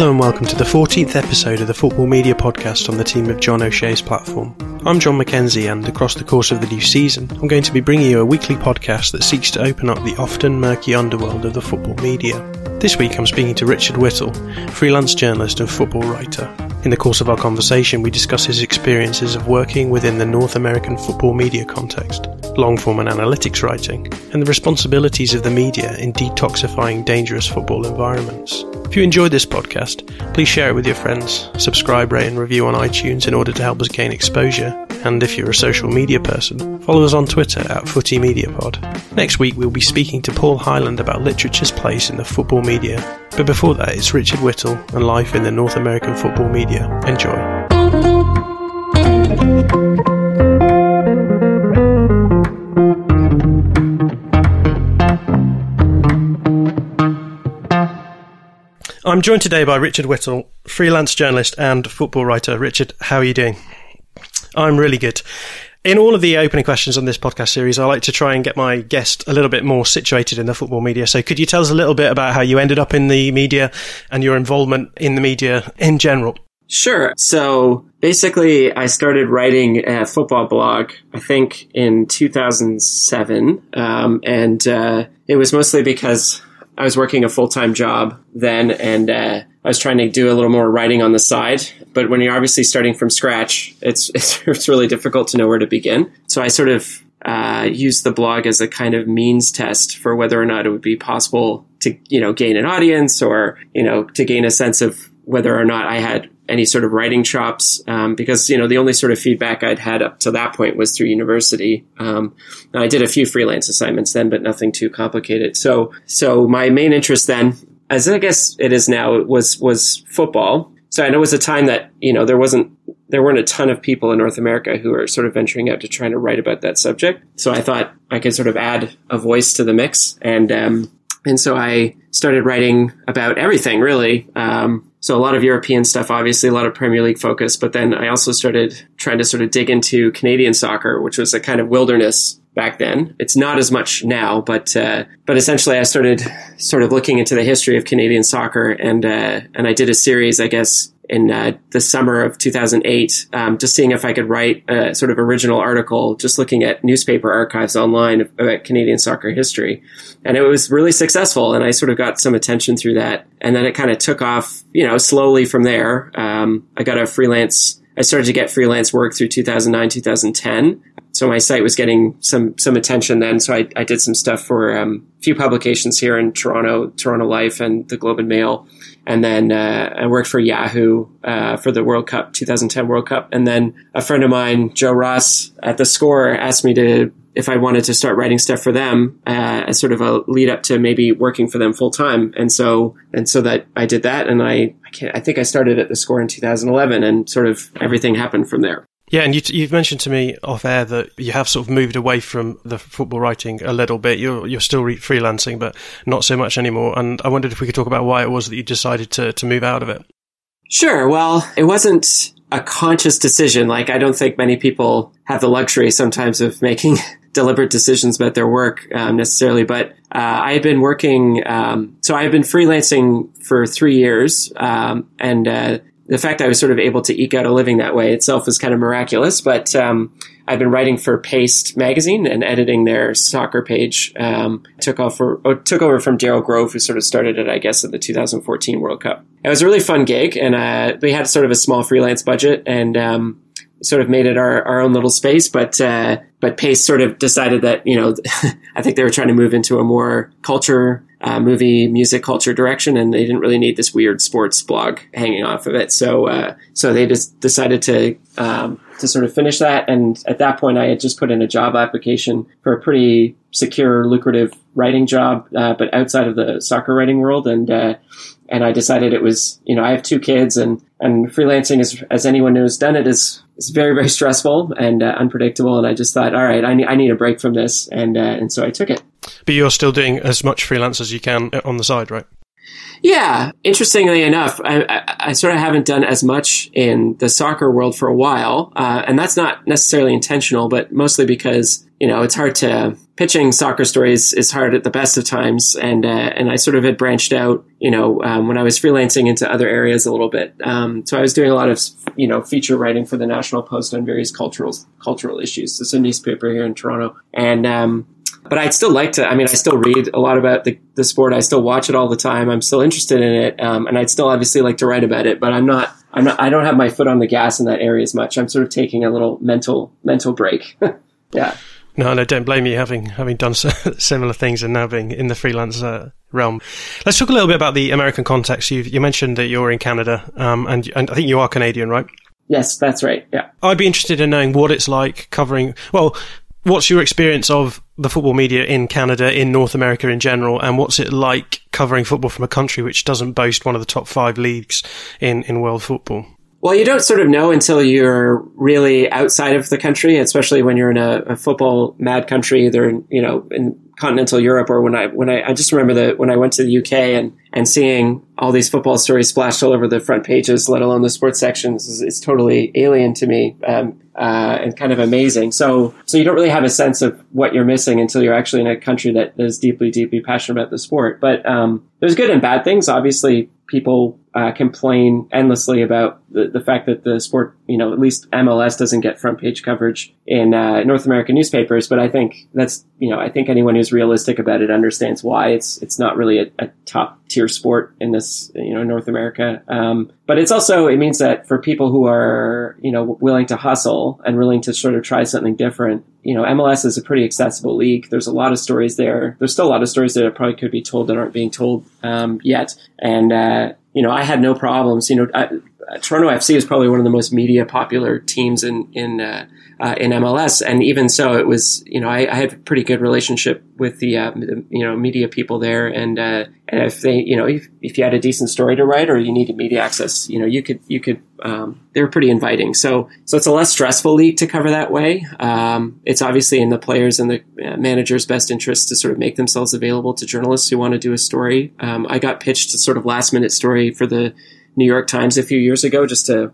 Hello and welcome to the 14th episode of the Football Media Podcast on the team of John O'Shea's platform. I'm Jon Mackenzie, and across the course of the new season, I'm going to be bringing you a weekly podcast that seeks to open up the often murky underworld of the football media. This week I'm speaking to Richard Whittall, freelance journalist and football writer. In the course of our conversation, we discuss his experiences of working within the North American football media context, long form and analytics writing, and the responsibilities of the media in detoxifying dangerous football environments. If you enjoyed this podcast, please share it with your friends, subscribe, rate, and review on iTunes in order to help us gain exposure. And if you're a social media person, follow us on Twitter at FootyMediaPod. Next week, we'll be speaking to Paul Hyland about literature's place in the football media. But before that, it's Richard Whittall and life in the North American football media. Enjoy. I'm joined today by Richard Whittall, freelance journalist and football writer. Richard, how are you doing? I'm really good. In all of the opening questions on this podcast series, I like to try and get my guest a little bit more situated in the football media. So, could you tell us a little bit about how you ended up in the media and your involvement in the media in general? Sure. So basically, I started writing a football blog, I think in 2007. Um, and uh, it was mostly because I was working a full time job then, and uh, I was trying to do a little more writing on the side. But when you're obviously starting from scratch, it's it's, it's really difficult to know where to begin. So I sort of uh, used the blog as a kind of means test for whether or not it would be possible to you know gain an audience or you know to gain a sense of whether or not I had any sort of writing chops um, because you know the only sort of feedback I'd had up to that point was through university. Um, I did a few freelance assignments then, but nothing too complicated. So so my main interest then, as I guess it is now, was was football. So I know it was a time that you know there wasn't there weren't a ton of people in North America who were sort of venturing out to trying to write about that subject. So I thought I could sort of add a voice to the mix and. Um, and so I started writing about everything really. Um, so a lot of European stuff, obviously a lot of Premier League focus, but then I also started trying to sort of dig into Canadian soccer, which was a kind of wilderness back then. It's not as much now, but uh, but essentially I started sort of looking into the history of Canadian soccer, and uh, and I did a series, I guess, in uh, the summer of 2008, um, just seeing if I could write a sort of original article, just looking at newspaper archives online about Canadian soccer history. And it was really successful. And I sort of got some attention through that. And then it kind of took off, you know, slowly from there. Um, I got a freelance, I started to get freelance work through 2009, 2010. So my site was getting some some attention then. So I, I did some stuff for um, a few publications here in Toronto, Toronto Life and the Globe and Mail and then uh, I worked for Yahoo uh, for the World Cup 2010 World Cup, and then a friend of mine, Joe Ross at the Score, asked me to if I wanted to start writing stuff for them uh, as sort of a lead up to maybe working for them full time, and so and so that I did that, and I I, can't I think I started at the Score in 2011, and sort of everything happened from there. Yeah, and you, have mentioned to me off air that you have sort of moved away from the football writing a little bit. You're you're still re- freelancing, but not so much anymore. And I wondered if we could talk about why it was that you decided to to move out of it. Sure. Well, it wasn't a conscious decision. Like I don't think many people have the luxury sometimes of making deliberate decisions about their work um, necessarily. But uh, I had been working, um, so I had been freelancing for three years, um, and uh, the fact I was sort of able to eke out a living that way itself was kind of miraculous. But um, I've been writing for Paste magazine and editing their soccer page. Um, took off for, oh, took over from Daryl Grove, who sort of started it, I guess, at the 2014 World Cup. It was a really fun gig, and uh, we had sort of a small freelance budget, and um, sort of made it our, our own little space. But uh, but Paste sort of decided that you know, I think they were trying to move into a more culture uh, movie music culture direction, and they didn't really need this weird sports blog hanging off of it. So uh, so they just decided to um, to sort of finish that. And at that point, I had just put in a job application for a pretty secure, lucrative writing job, uh, but outside of the soccer writing world, and uh, and I decided it was you know I have two kids and and freelancing as as anyone who's done it is is very very stressful and uh, unpredictable and I just thought all right I need I need a break from this and uh, and so I took it. But you're still doing as much freelance as you can on the side, right? Yeah, interestingly enough, I, I, I, sort of haven't done as much in the soccer world for a while, uh, and that's not necessarily intentional, but mostly because you know it's hard to pitching soccer stories is hard at the best of times, and uh, and I sort of had branched out, you know, um, when I was freelancing into other areas a little bit. Um, so I was doing a lot of you know feature writing for the National Post on various cultural cultural issues. It's a newspaper here in Toronto, and um, but I'd still like to. I mean, I still read a lot about the, the sport. I still watch it all the time. I'm still interested in it, um, and I'd still obviously like to write about it. But I'm not. I'm not. I don't have my foot on the gas in that area as much. I'm sort of taking a little mental mental break. yeah. No, no, don't blame you having having done similar things and now being in the freelance uh, realm. Let's talk a little bit about the American context. You you mentioned that you're in Canada, um, and and I think you are Canadian, right? Yes, that's right. Yeah, I'd be interested in knowing what it's like covering. Well, what's your experience of the football media in Canada, in North America in general, and what's it like covering football from a country which doesn't boast one of the top five leagues in, in world football? Well, you don't sort of know until you're really outside of the country, especially when you're in a, a football mad country, either you know in continental Europe or when I when I, I just remember that when I went to the UK and and seeing all these football stories splashed all over the front pages, let alone the sports sections, is, is totally alien to me. Um, uh, and kind of amazing. So, so you don't really have a sense of what you're missing until you're actually in a country that is deeply, deeply passionate about the sport. But um, there's good and bad things. Obviously, people uh, complain endlessly about the, the fact that the sport, you know, at least MLS doesn't get front page coverage in uh, North American newspapers. But I think that's, you know, I think anyone who's realistic about it understands why it's it's not really a, a top tier sport in this, you know, North America. Um, but it's also it means that for people who are, you know, willing to hustle and willing to sort of try something different, you know, MLS is a pretty accessible league. There's a lot of stories there. There's still a lot of stories that probably could be told that aren't being told um, yet, and uh, you know, I had no problems. You know, I, Toronto FC is probably one of the most media popular teams in in uh, uh, in MLS, and even so, it was you know I, I had a pretty good relationship with the, uh, the you know media people there, and uh, and if they you know if, if you had a decent story to write or you needed media access, you know you could you could um, they were pretty inviting. So so it's a less stressful league to cover that way. Um, it's obviously in the players and the uh, managers' best interest to sort of make themselves available to journalists who want to do a story. Um, I got pitched a sort of last minute story for the New York Times a few years ago just to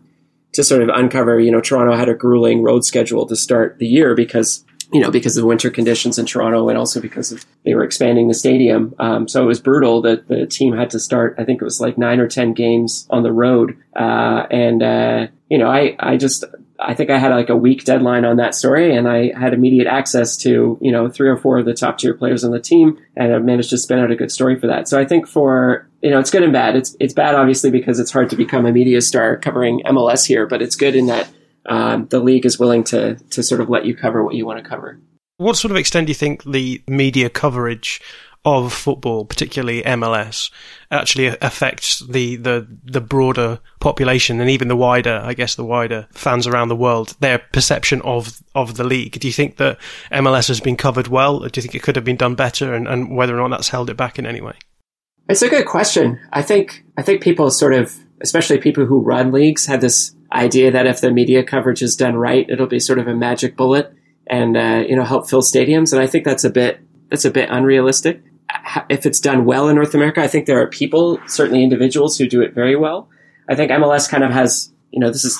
to sort of uncover, you know, Toronto had a grueling road schedule to start the year because you know, because of winter conditions in Toronto and also because of, they were expanding the stadium. Um, so it was brutal that the team had to start, I think it was like nine or 10 games on the road. Uh, and, uh, you know, I, I just, I think I had like a week deadline on that story and I had immediate access to, you know, three or four of the top tier players on the team and I managed to spin out a good story for that. So I think for, you know, it's good and bad. It's, it's bad obviously because it's hard to become a media star covering MLS here, but it's good in that um, the league is willing to, to sort of let you cover what you want to cover. What sort of extent do you think the media coverage of football, particularly MLS, actually affects the, the, the broader population and even the wider, I guess, the wider fans around the world, their perception of, of the league. Do you think that MLS has been covered well? do you think it could have been done better and, and whether or not that's held it back in any way? It's a good question. I think, I think people sort of, especially people who run leagues have this idea that if the media coverage is done right, it'll be sort of a magic bullet and, uh, you know, help fill stadiums. And I think that's a bit, that's a bit unrealistic if it's done well in North America, I think there are people, certainly individuals, who do it very well. I think MLS kind of has, you know, this is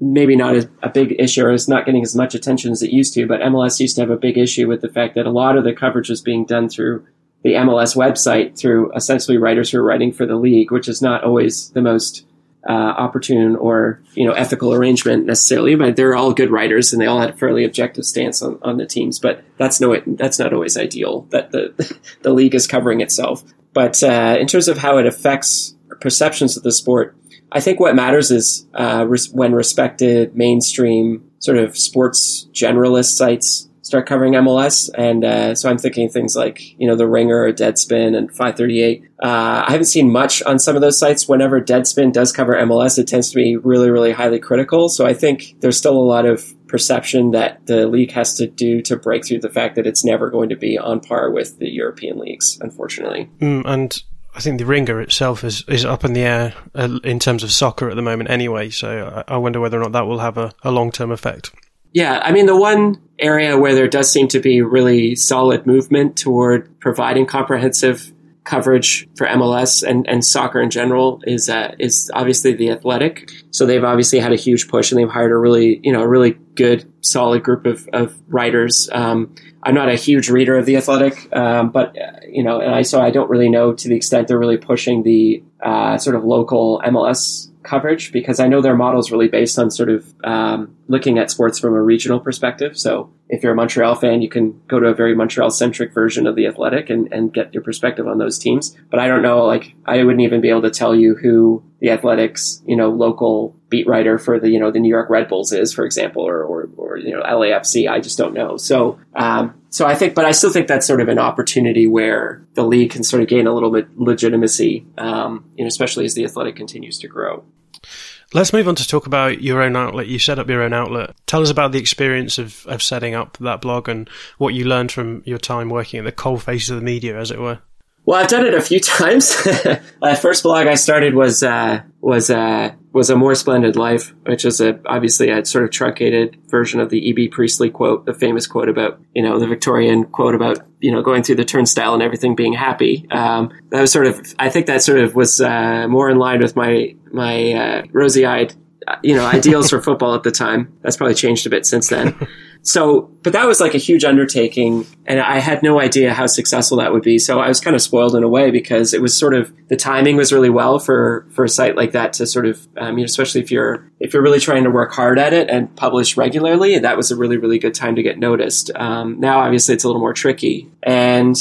maybe not a, a big issue or is not getting as much attention as it used to, but MLS used to have a big issue with the fact that a lot of the coverage was being done through the MLS website through essentially writers who are writing for the league, which is not always the most uh, opportune or you know ethical arrangement necessarily, but they're all good writers and they all had a fairly objective stance on, on the teams. But that's no that's not always ideal that the the league is covering itself. But uh, in terms of how it affects perceptions of the sport, I think what matters is uh, res- when respected mainstream sort of sports generalist sites start covering MLS. And uh, so I'm thinking things like, you know, The Ringer or Deadspin and 538. Uh, I haven't seen much on some of those sites. Whenever Deadspin does cover MLS, it tends to be really, really highly critical. So I think there's still a lot of perception that the league has to do to break through the fact that it's never going to be on par with the European leagues, unfortunately. Mm, and I think the Ringer itself is, is up in the air uh, in terms of soccer at the moment anyway. So I, I wonder whether or not that will have a, a long term effect. Yeah, I mean, the one area where there does seem to be really solid movement toward providing comprehensive coverage for MLS and, and soccer in general is uh, is obviously the Athletic. So they've obviously had a huge push, and they've hired a really you know a really good solid group of, of writers. Um, I'm not a huge reader of the Athletic, um, but uh, you know, and I so I don't really know to the extent they're really pushing the uh, sort of local MLS coverage because I know their model is really based on sort of um, looking at sports from a regional perspective. So if you're a Montreal fan, you can go to a very Montreal centric version of the Athletic and, and get your perspective on those teams. But I don't know, like I wouldn't even be able to tell you who the Athletics, you know, local beat writer for the you know the New York Red Bulls is, for example, or or, or you know LAFC. I just don't know. So um, so I think, but I still think that's sort of an opportunity where the league can sort of gain a little bit legitimacy, um, you know, especially as the athletic continues to grow. Let's move on to talk about your own outlet. You set up your own outlet. Tell us about the experience of, of setting up that blog and what you learned from your time working at the coal face of the media, as it were. Well, I've done it a few times. My first blog I started was uh, was uh, was a more splendid life, which is a obviously a sort of truncated version of the J.B. Priestley quote, the famous quote about you know the Victorian quote about you know going through the turnstile and everything being happy. Um, that was sort of I think that sort of was uh, more in line with my my uh, rosy eyed you know ideals for football at the time. That's probably changed a bit since then. So, but that was like a huge undertaking, and I had no idea how successful that would be. So I was kind of spoiled in a way because it was sort of the timing was really well for for a site like that to sort of, um, you know, especially if you're if you're really trying to work hard at it and publish regularly, that was a really really good time to get noticed. Um, now, obviously, it's a little more tricky, and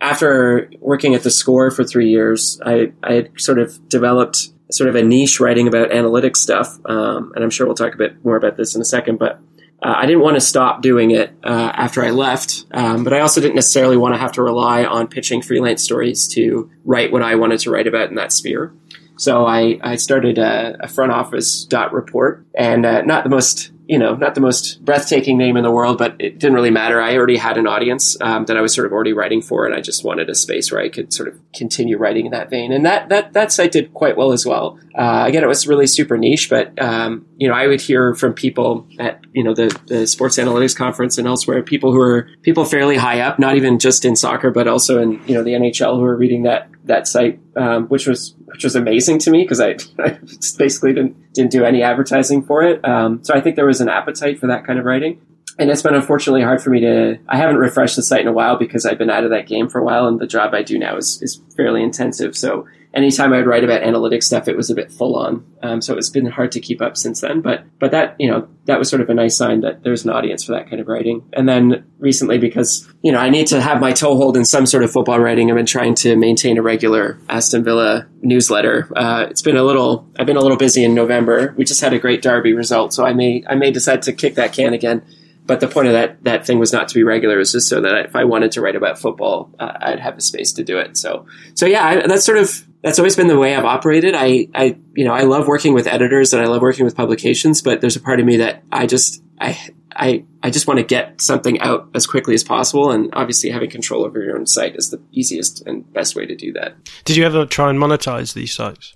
after working at the Score for three years, I I had sort of developed sort of a niche writing about analytics stuff, um, and I'm sure we'll talk a bit more about this in a second, but uh, I didn't want to stop doing it uh, after I left, um, but I also didn't necessarily want to have to rely on pitching freelance stories to write what I wanted to write about in that sphere. So I, I started a, a front office dot report, and uh, not the most you know, not the most breathtaking name in the world, but it didn't really matter. I already had an audience um, that I was sort of already writing for, and I just wanted a space where I could sort of continue writing in that vein. And that that that site did quite well as well. Uh, again, it was really super niche, but um, you know, I would hear from people at you know the, the sports analytics conference and elsewhere, people who are people fairly high up, not even just in soccer, but also in you know the NHL, who are reading that that site, um, which was which was amazing to me because I, I, basically didn't didn't do any advertising for it. Um, so I think there was an appetite for that kind of writing, and it's been unfortunately hard for me to. I haven't refreshed the site in a while because I've been out of that game for a while, and the job I do now is is fairly intensive. So anytime I'd write about analytics stuff, it was a bit full on. Um, so it's been hard to keep up since then. But but that you know that was sort of a nice sign that there's an audience for that kind of writing. And then recently, because you know I need to have my toehold in some sort of football writing, I've been trying to maintain a regular Aston Villa newsletter. Uh, it's been a little I've been a little busy in November. We just had a great Derby result, so I may I may decide to kick that can again but the point of that that thing was not to be regular. It was just so that if I wanted to write about football, uh, I'd have a space to do it. So, so yeah, I, that's sort of that's always been the way I've operated. I, I, you know, I love working with editors and I love working with publications, but there's a part of me that I just, I, I, I just want to get something out as quickly as possible. And obviously having control over your own site is the easiest and best way to do that. Did you ever try and monetize these sites?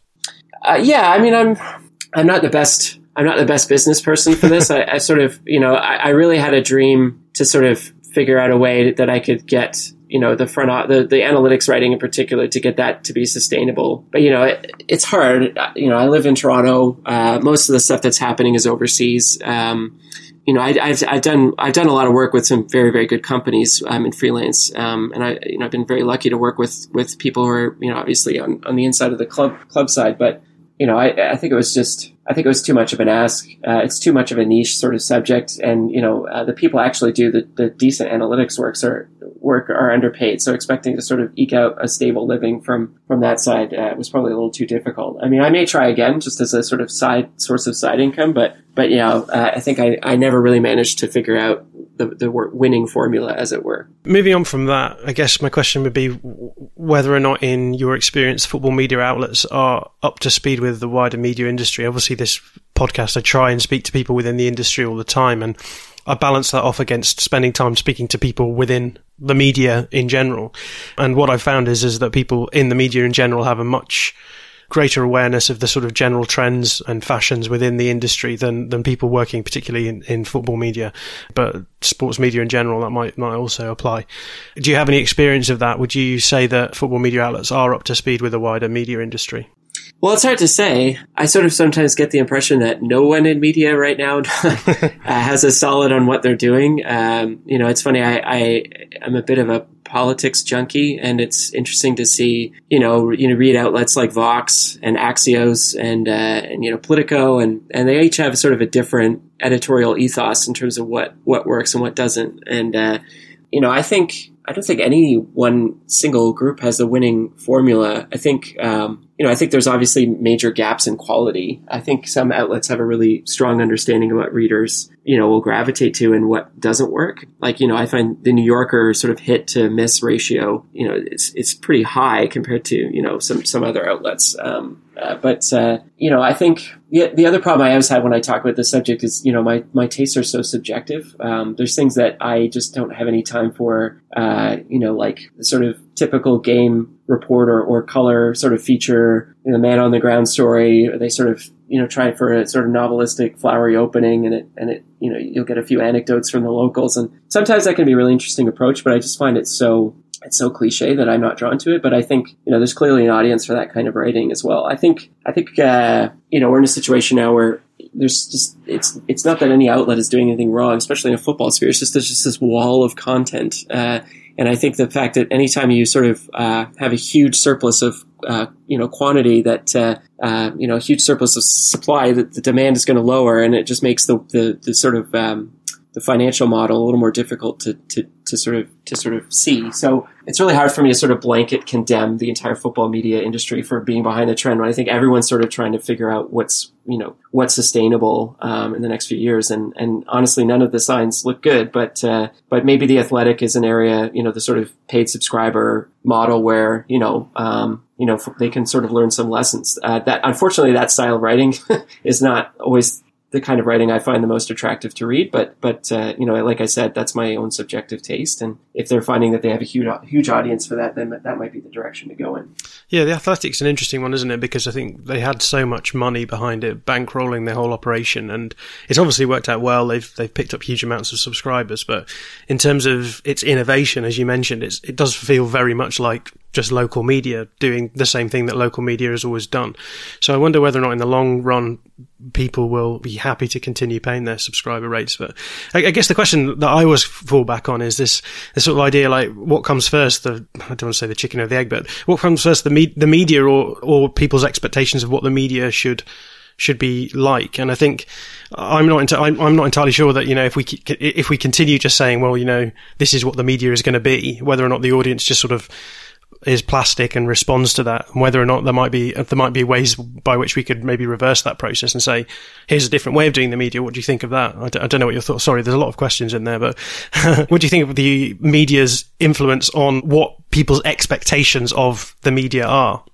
Uh, yeah. I mean, I'm, I'm not the best I'm not the best business person for this. I, I, sort of, you know, I, I, really had a dream to sort of figure out a way that I could get, you know, the front, the, the analytics writing in particular to get that to be sustainable. But, you know, it, it's hard. You know, I live in Toronto. Uh, most of the stuff that's happening is overseas. Um, you know, I, have I've done I've done a lot of work with some very very good companies um, in freelance, um, and I you know I've been very lucky to work with with people who are you know obviously on, on the inside of the club club side, but you know I, I think it was just I think it was too much of an ask. Uh, it's too much of a niche sort of subject, and you know uh, the people actually do the, the decent analytics works are work are underpaid. So expecting to sort of eke out a stable living from from that side uh, was probably a little too difficult. I mean, I may try again just as a sort of side source of side income, but but you know uh, I think I, I never really managed to figure out the the winning formula, as it were. Moving on from that, I guess my question would be whether or not, in your experience, football media outlets are up to speed with the wider media industry. Obviously this podcast, I try and speak to people within the industry all the time, and I balance that off against spending time speaking to people within the media in general. And what I've found is is that people in the media in general have a much greater awareness of the sort of general trends and fashions within the industry than than people working particularly in, in football media, but sports media in general that might might also apply. Do you have any experience of that? Would you say that football media outlets are up to speed with the wider media industry? Well, it's hard to say. I sort of sometimes get the impression that no one in media right now uh, has a solid on what they're doing. Um, you know, it's funny. I, I am a bit of a politics junkie, and it's interesting to see. You know, you know, read outlets like Vox and Axios and uh, and you know Politico, and and they each have sort of a different editorial ethos in terms of what what works and what doesn't. And uh, you know, I think I don't think any one single group has a winning formula. I think, um, you know, I think there's obviously major gaps in quality. I think some outlets have a really strong understanding of what readers, you know, will gravitate to and what doesn't work. Like, you know, I find the New Yorker sort of hit to miss ratio, you know, it's, it's pretty high compared to, you know, some, some other outlets. Um, uh, but uh, you know, I think the, the other problem I always have when I talk about this subject is, you know, my, my tastes are so subjective. Um, there's things that I just don't have any time for. Uh, you know, like sort of typical game reporter or color sort of feature, know, man on the ground story. They sort of you know try for a sort of novelistic, flowery opening, and it and it you know you'll get a few anecdotes from the locals, and sometimes that can be a really interesting approach. But I just find it so it's so cliche that I'm not drawn to it. But I think you know there's clearly an audience for that kind of writing as well. I think I think uh, you know we're in a situation now where there's just it's it's not that any outlet is doing anything wrong, especially in a football sphere. It's just there's just this wall of content, uh, and I think the fact that anytime you sort of uh, have a huge surplus of uh, you know quantity that uh, uh, you know a huge surplus of supply, that the demand is going to lower, and it just makes the the, the sort of um, the financial model a little more difficult to, to, to sort of to sort of see. So it's really hard for me to sort of blanket condemn the entire football media industry for being behind the trend when I think everyone's sort of trying to figure out what's you know what's sustainable um, in the next few years. And and honestly, none of the signs look good. But uh, but maybe the athletic is an area you know the sort of paid subscriber model where you know um, you know they can sort of learn some lessons. Uh, that unfortunately that style of writing is not always the kind of writing I find the most attractive to read. But but uh, you know, like I said, that's my own subjective taste, and if they're finding that they have a huge huge audience for that, then that might be the direction to go in. Yeah, the Athletic's an interesting one, isn't it? Because I think they had so much money behind it, bankrolling their whole operation, and it's obviously worked out well. They've they've picked up huge amounts of subscribers, but in terms of its innovation, as you mentioned, it does feel very much like just local media doing the same thing that local media has always done. So I wonder whether or not in the long run people will be happy to continue paying their subscriber rates. But I, I guess the question that I always fall back on is this, this sort of idea like what comes first, the, I don't want to say the chicken or the egg, but what comes first, the, me- the media or, or people's expectations of what the media should should be like. And I think I'm not enti- I'm, I'm, not entirely sure that you know if we if we continue just saying well you know this is what the media is going to be, whether or not the audience just sort of is plastic and responds to that, and whether or not there might be there might be ways by which we could maybe reverse that process and say, here's a different way of doing the media. What do you think of that? I d- I don't know what your thoughts. Sorry, there's a lot of questions in there, but what do you think of the media's influence on what people's expectations of the media are?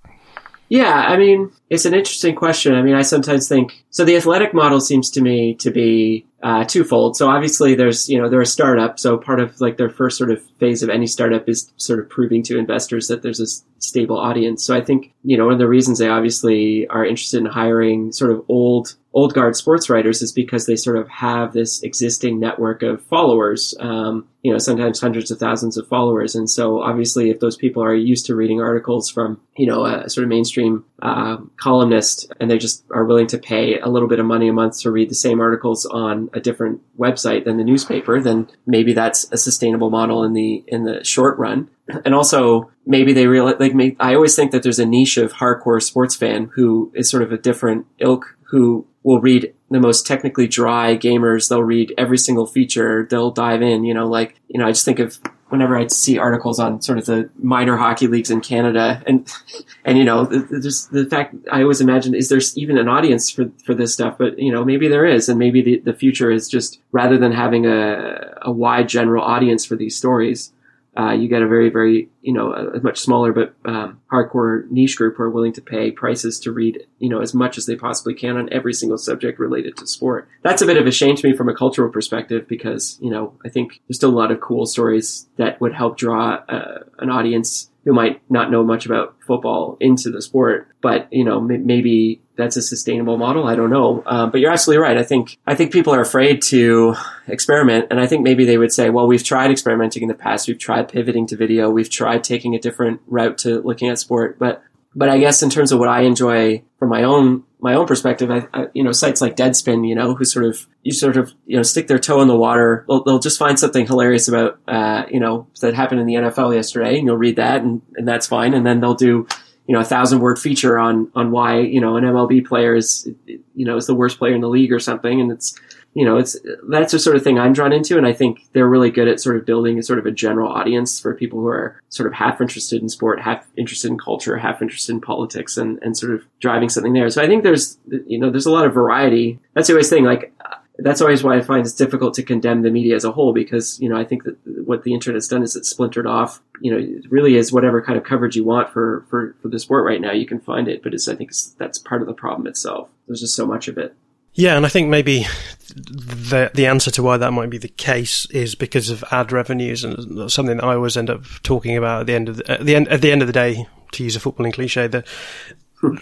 Yeah, I mean, it's an interesting question. I mean, I sometimes think so. The athletic model seems to me to be uh, twofold. So obviously, there's you know they're a startup, so part of like their first sort of phase of any startup is sort of proving to investors that there's a stable audience. So I think you know one of the reasons they obviously are interested in hiring sort of old old guard sports writers is because they sort of have this existing network of followers. Um, you know, sometimes hundreds of thousands of followers, and so obviously, if those people are used to reading articles from you know a sort of mainstream uh, columnist, and they just are willing to pay a little bit of money a month to read the same articles on a different website than the newspaper, then maybe that's a sustainable model in the in the short run and also maybe they realize like I always think that there's a niche of hardcore sports fan who is sort of a different ilk who will read the most technically dry gamers. They'll read every single feature. They'll dive in. You know, like you know, I just think of whenever I see articles on sort of the minor hockey leagues in Canada, and and you know, just the fact I always imagine is there even an audience for for this stuff? But you know, maybe there is, and maybe the the future is just rather than having a a wide general audience for these stories uh, you get a very, very, you know, a, much smaller but um, hardcore niche group who are willing to pay prices to read, you know, as much as they possibly can on every single subject related to sport. That's a bit of a shame to me from a cultural perspective because, you know, I think there's still a lot of cool stories that would help draw uh, an audience who might not know much about football into the sport. But you know, m- maybe that's a sustainable model. I don't know. Um, but you're absolutely right. I think I think people are afraid to experiment, and I think maybe they would say, "Well, we've tried experimenting in the past. We've tried pivoting to video. We've tried taking a different route to looking at sport." But but I guess in terms of what I enjoy from my own my own perspective, I, I, you know, sites like Deadspin, you know, who sort of, you sort of, you know, stick their toe in the water. They'll, they'll just find something hilarious about, uh, you know, that happened in the NFL yesterday and you'll read that and, and that's fine. And then they'll do, you know, a thousand word feature on, on why, you know, an MLB player is, you know, is the worst player in the league or something. And it's, you know, it's that's the sort of thing I'm drawn into, and I think they're really good at sort of building a sort of a general audience for people who are sort of half interested in sport, half interested in culture, half interested in politics, and and sort of driving something there. So I think there's you know there's a lot of variety. That's the always thing. Like that's always why I find it's difficult to condemn the media as a whole because you know I think that what the internet has done is it's splintered off. You know, it really is whatever kind of coverage you want for for for the sport right now. You can find it, but it's I think it's, that's part of the problem itself. There's just so much of it. Yeah, and I think maybe the the answer to why that might be the case is because of ad revenues, and something that I always end up talking about at the end of the, at the end at the end of the day, to use a footballing cliche, that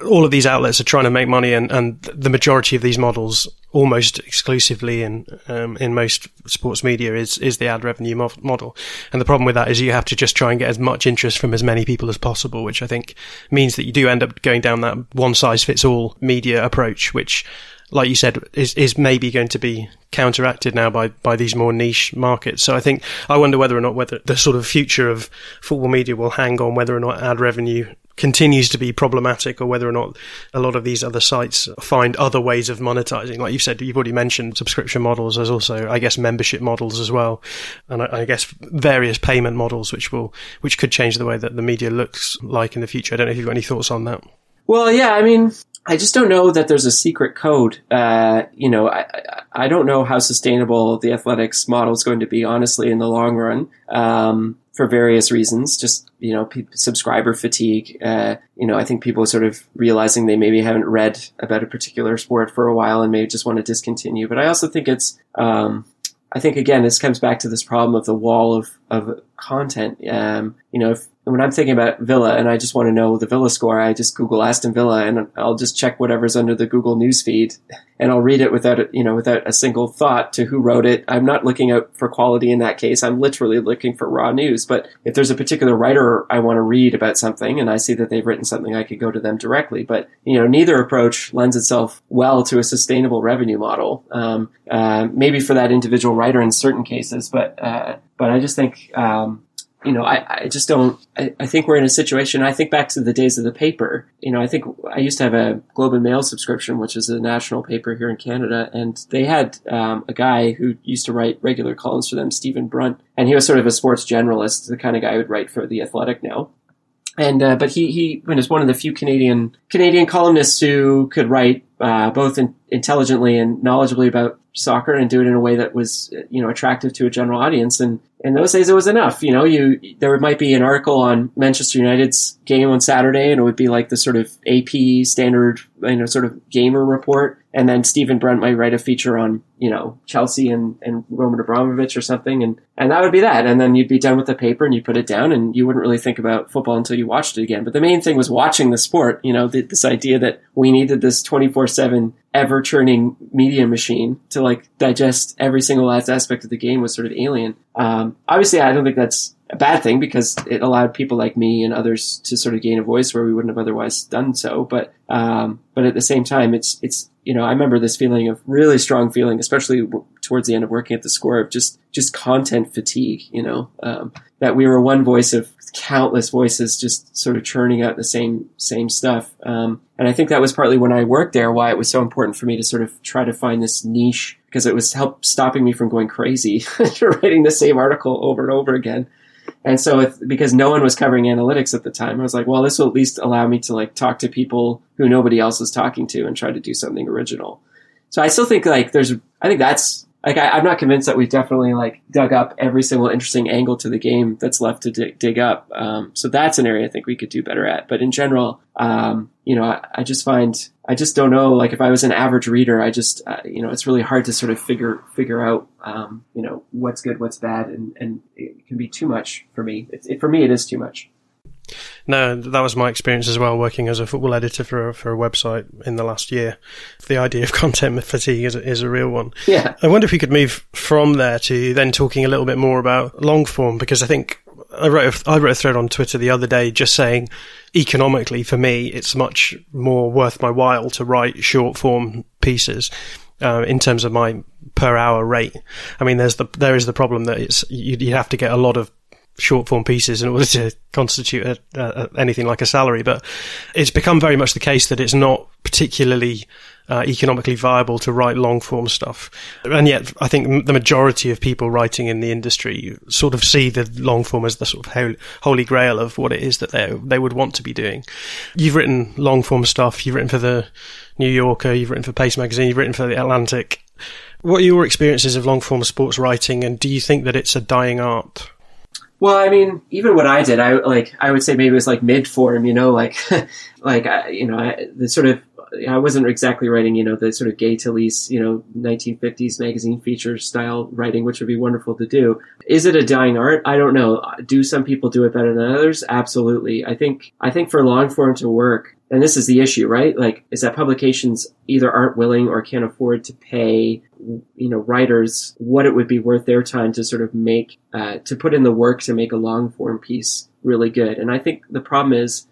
all of these outlets are trying to make money, and, and the majority of these models, almost exclusively in um, in most sports media, is is the ad revenue mo- model. And the problem with that is you have to just try and get as much interest from as many people as possible, which I think means that you do end up going down that one size fits all media approach, which like you said, is, is maybe going to be counteracted now by, by these more niche markets. So I think, I wonder whether or not whether the sort of future of football media will hang on whether or not ad revenue continues to be problematic or whether or not a lot of these other sites find other ways of monetizing. Like you said, you've already mentioned subscription models. There's also, I guess, membership models as well. And I, I guess various payment models, which will, which could change the way that the media looks like in the future. I don't know if you've got any thoughts on that. Well, yeah, I mean, I just don't know that there's a secret code. Uh, you know, I, I don't know how sustainable the athletics model is going to be, honestly, in the long run, um, for various reasons. Just, you know, p- subscriber fatigue. Uh, you know, I think people are sort of realizing they maybe haven't read about a particular sport for a while and maybe just want to discontinue. But I also think it's, um, I think again, this comes back to this problem of the wall of, of content. Um, you know, if, when I'm thinking about Villa and I just want to know the Villa score, I just Google Aston Villa and I'll just check whatever's under the Google news feed and I'll read it without, you know, without a single thought to who wrote it. I'm not looking out for quality in that case. I'm literally looking for raw news. But if there's a particular writer I want to read about something and I see that they've written something, I could go to them directly. But, you know, neither approach lends itself well to a sustainable revenue model. Um, uh, maybe for that individual writer in certain cases, but, uh, but I just think, um, you know, I, I just don't, I, I, think we're in a situation, I think back to the days of the paper. You know, I think I used to have a Globe and Mail subscription, which is a national paper here in Canada, and they had um, a guy who used to write regular columns for them, Stephen Brunt, and he was sort of a sports generalist, the kind of guy who would write for The Athletic now. And, uh, but he, he was one of the few Canadian, Canadian columnists who could write, uh, both in, intelligently and knowledgeably about soccer and do it in a way that was, you know, attractive to a general audience. And in those days, it was enough. You know, you there might be an article on Manchester United's game on Saturday, and it would be like the sort of AP standard, you know, sort of gamer report. And then Stephen Brunt might write a feature on, you know, Chelsea and, and Roman Abramovich or something, and and that would be that. And then you'd be done with the paper, and you put it down, and you wouldn't really think about football until you watched it again. But the main thing was watching the sport. You know, the, this idea that we needed this twenty four seven ever churning media machine to like digest every single last aspect of the game was sort of alien. Um, obviously, I don't think that's a bad thing because it allowed people like me and others to sort of gain a voice where we wouldn't have otherwise done so. But um, but at the same time, it's it's you know I remember this feeling of really strong feeling, especially towards the end of working at the score of just just content fatigue. You know um, that we were one voice of countless voices just sort of churning out the same same stuff. Um, and I think that was partly when I worked there why it was so important for me to sort of try to find this niche because it was help stopping me from going crazy writing the same article over and over again. And so, if, because no one was covering analytics at the time, I was like, well, this will at least allow me to like talk to people who nobody else is talking to and try to do something original. So I still think like there's, I think that's like I, am not convinced that we've definitely like dug up every single interesting angle to the game that's left to dig, dig up. Um, so that's an area I think we could do better at. But in general, um, you know, I, I, just find I just don't know. Like if I was an average reader, I just uh, you know it's really hard to sort of figure figure out um, you know what's good, what's bad, and and it can be too much for me. It, it, for me, it is too much. No, that was my experience as well, working as a football editor for a, for a website in the last year. The idea of content fatigue is a, is a real one. Yeah. I wonder if we could move from there to then talking a little bit more about long form, because I think I wrote a, I wrote a thread on Twitter the other day just saying economically for me it's much more worth my while to write short form pieces uh, in terms of my per hour rate. I mean, there's the there is the problem that it's you, you have to get a lot of short form pieces in order to constitute a, a, anything like a salary. But it's become very much the case that it's not particularly uh, economically viable to write long form stuff. And yet, I think the majority of people writing in the industry sort of see the long form as the sort of holy grail of what it is that they they would want to be doing. You've written long form stuff. You've written for the New Yorker. You've written for Paste magazine. You've written for the Atlantic. What are your experiences of long form sports writing, and do you think that it's a dying art? Well, I mean, even what I did, I like I would say maybe it was like mid form, you know, like like I, you know, I, the sort of I wasn't exactly writing, you know, the sort of Gay Talese, you know, 1950s magazine feature style writing, which would be wonderful to do. Is it a dying art? I don't know. Do some people do it better than others? Absolutely. I think I think for long form to work, and this is the issue, right? Like, is that publications either aren't willing or can't afford to pay, you know, writers what it would be worth their time to sort of make, uh, to put in the work to make a long form piece really good. And I think the problem is,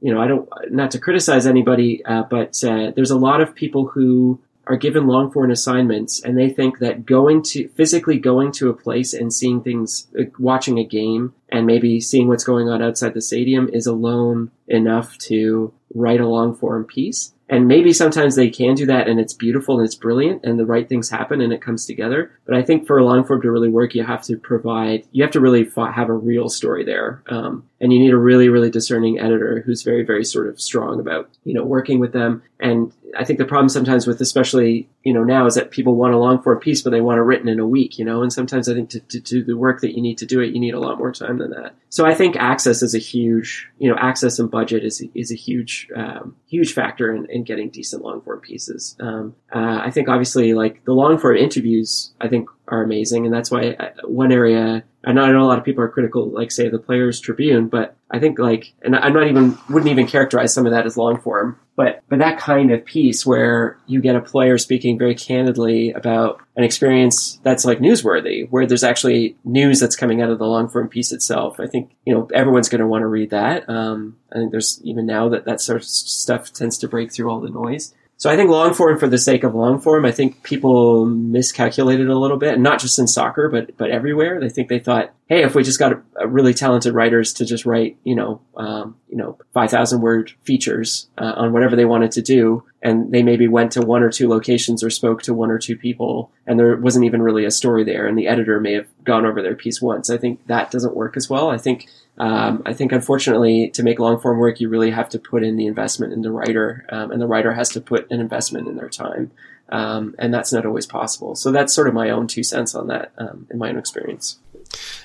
you know, I don't, not to criticize anybody, uh, but uh, there's a lot of people who are given long form assignments and they think that going to physically going to a place and seeing things, watching a game and maybe seeing what's going on outside the stadium is alone enough to write a long form piece. And maybe sometimes they can do that and it's beautiful and it's brilliant and the right things happen and it comes together. But I think for a long form to really work, you have to provide, you have to really have a real story there. Um, and you need a really, really discerning editor who's very, very sort of strong about, you know, working with them and I think the problem sometimes with especially you know now is that people want a long form piece, but they want it written in a week. You know, and sometimes I think to, to do the work that you need to do it, you need a lot more time than that. So I think access is a huge you know access and budget is is a huge um, huge factor in getting decent long form pieces. Um, uh, I think obviously like the long form interviews I think are amazing, and that's why I, uh, one area I know, I know a lot of people are critical, like say the Players Tribune, but I think like, and I'm not even wouldn't even characterize some of that as long form, but but that kind of piece where you get a player speaking very candidly about an experience that's like newsworthy, where there's actually news that's coming out of the long form piece itself. I think you know everyone's going to want to read that. Um, I think there's even now that that sort of stuff tends to break through all the noise. So I think long form for the sake of long form, I think people miscalculated a little bit, and not just in soccer, but but everywhere. They think they thought, hey, if we just got a, a really talented writers to just write, you know, um, you know, five thousand word features uh, on whatever they wanted to do, and they maybe went to one or two locations or spoke to one or two people, and there wasn't even really a story there, and the editor may have gone over their piece once. I think that doesn't work as well. I think um, I think unfortunately, to make long form work, you really have to put in the investment in the writer, um, and the writer has to put an investment in their time, um, and that's not always possible. So that's sort of my own two cents on that um, in my own experience.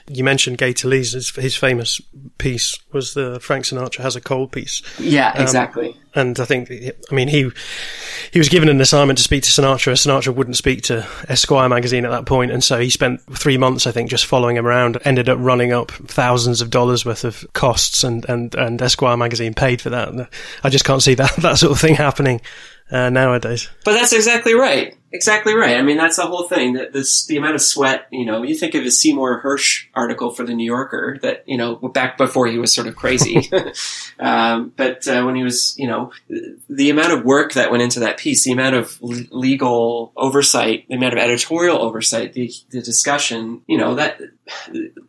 You mentioned Gay Talese's his famous piece was the Frank Sinatra has a cold piece. Yeah, um, exactly. and I think, I mean, he he was given an assignment to speak to Sinatra. Sinatra wouldn't speak to Esquire magazine at that point, and so he spent three months, I think, just following him around. Ended up running up thousands of dollars worth of costs, and and and Esquire magazine paid for that. I just can't see that that sort of thing happening uh, nowadays. But that's exactly right. Exactly right. I mean, that's the whole thing. That this, the amount of sweat. You know, you think of the Seymour Hersh article for the New Yorker. That you know, back before he was sort of crazy. um, but uh, when he was, you know, the amount of work that went into that piece, the amount of legal oversight, the amount of editorial oversight, the, the discussion. You know, that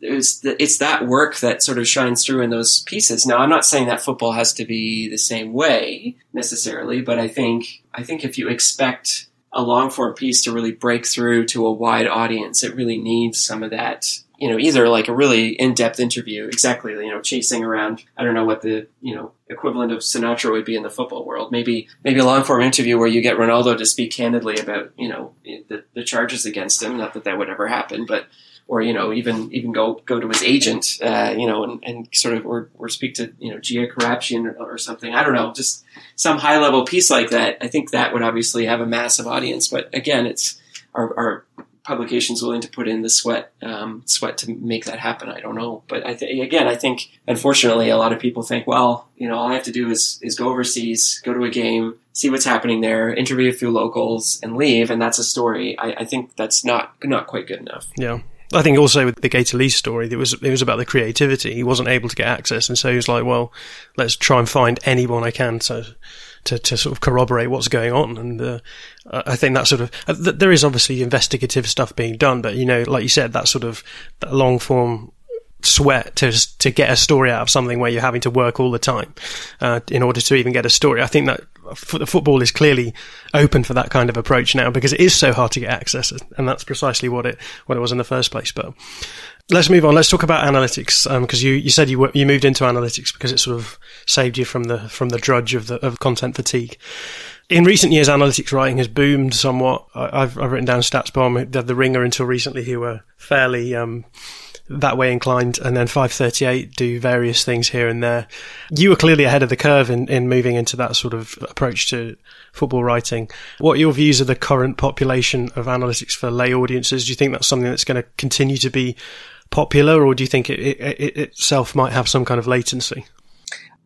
it's, it's that work that sort of shines through in those pieces. Now, I'm not saying that football has to be the same way necessarily, but I think I think if you expect a long form piece to really break through to a wide audience, it really needs some of that you know, either like a really in-depth interview, exactly, you know, chasing around. I don't know what the you know equivalent of Sinatra would be in the football world. Maybe maybe a long-form interview where you get Ronaldo to speak candidly about you know the, the charges against him. Not that that would ever happen, but or you know even even go go to his agent, uh, you know, and, and sort of or, or speak to you know Gia Karapetian or, or something. I don't know, just some high level piece like that. I think that would obviously have a massive audience. But again, it's our, our publications willing to put in the sweat um, sweat to make that happen. I don't know, but I th- again, I think unfortunately a lot of people think, well, you know, all I have to do is is go overseas, go to a game, see what's happening there, interview a few locals, and leave, and that's a story. I, I think that's not not quite good enough. Yeah. I think also with the Gay Talese story, it was it was about the creativity. He wasn't able to get access, and so he was like, "Well, let's try and find anyone I can to to, to sort of corroborate what's going on." And uh, I think that sort of uh, there is obviously investigative stuff being done, but you know, like you said, that sort of that long form sweat to to get a story out of something where you're having to work all the time uh, in order to even get a story. I think that the football is clearly open for that kind of approach now because it is so hard to get access, and that's precisely what it what it was in the first place. But let's move on. Let's talk about analytics because um, you, you said you you moved into analytics because it sort of saved you from the from the drudge of the of content fatigue. In recent years, analytics writing has boomed somewhat. I've, I've written down StatsBomb, the, the Ringer until recently, who were fairly um, that way inclined, and then 538 do various things here and there. You were clearly ahead of the curve in, in moving into that sort of approach to football writing. What are your views of the current population of analytics for lay audiences? Do you think that's something that's going to continue to be popular, or do you think it, it, it itself might have some kind of latency?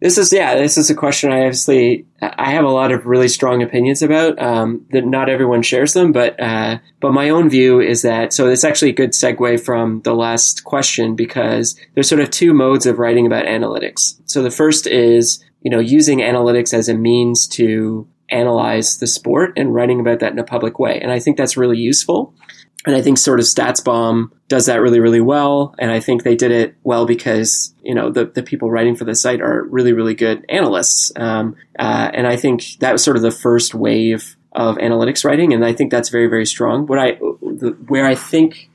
This is yeah. This is a question I obviously I have a lot of really strong opinions about. Um, that not everyone shares them, but uh, but my own view is that so it's actually a good segue from the last question because there's sort of two modes of writing about analytics. So the first is you know using analytics as a means to analyze the sport and writing about that in a public way, and I think that's really useful. And I think sort of StatsBomb does that really, really well. And I think they did it well because, you know, the, the people writing for the site are really, really good analysts. Um, uh, and I think that was sort of the first wave of analytics writing. And I think that's very, very strong. What I, the, where I think,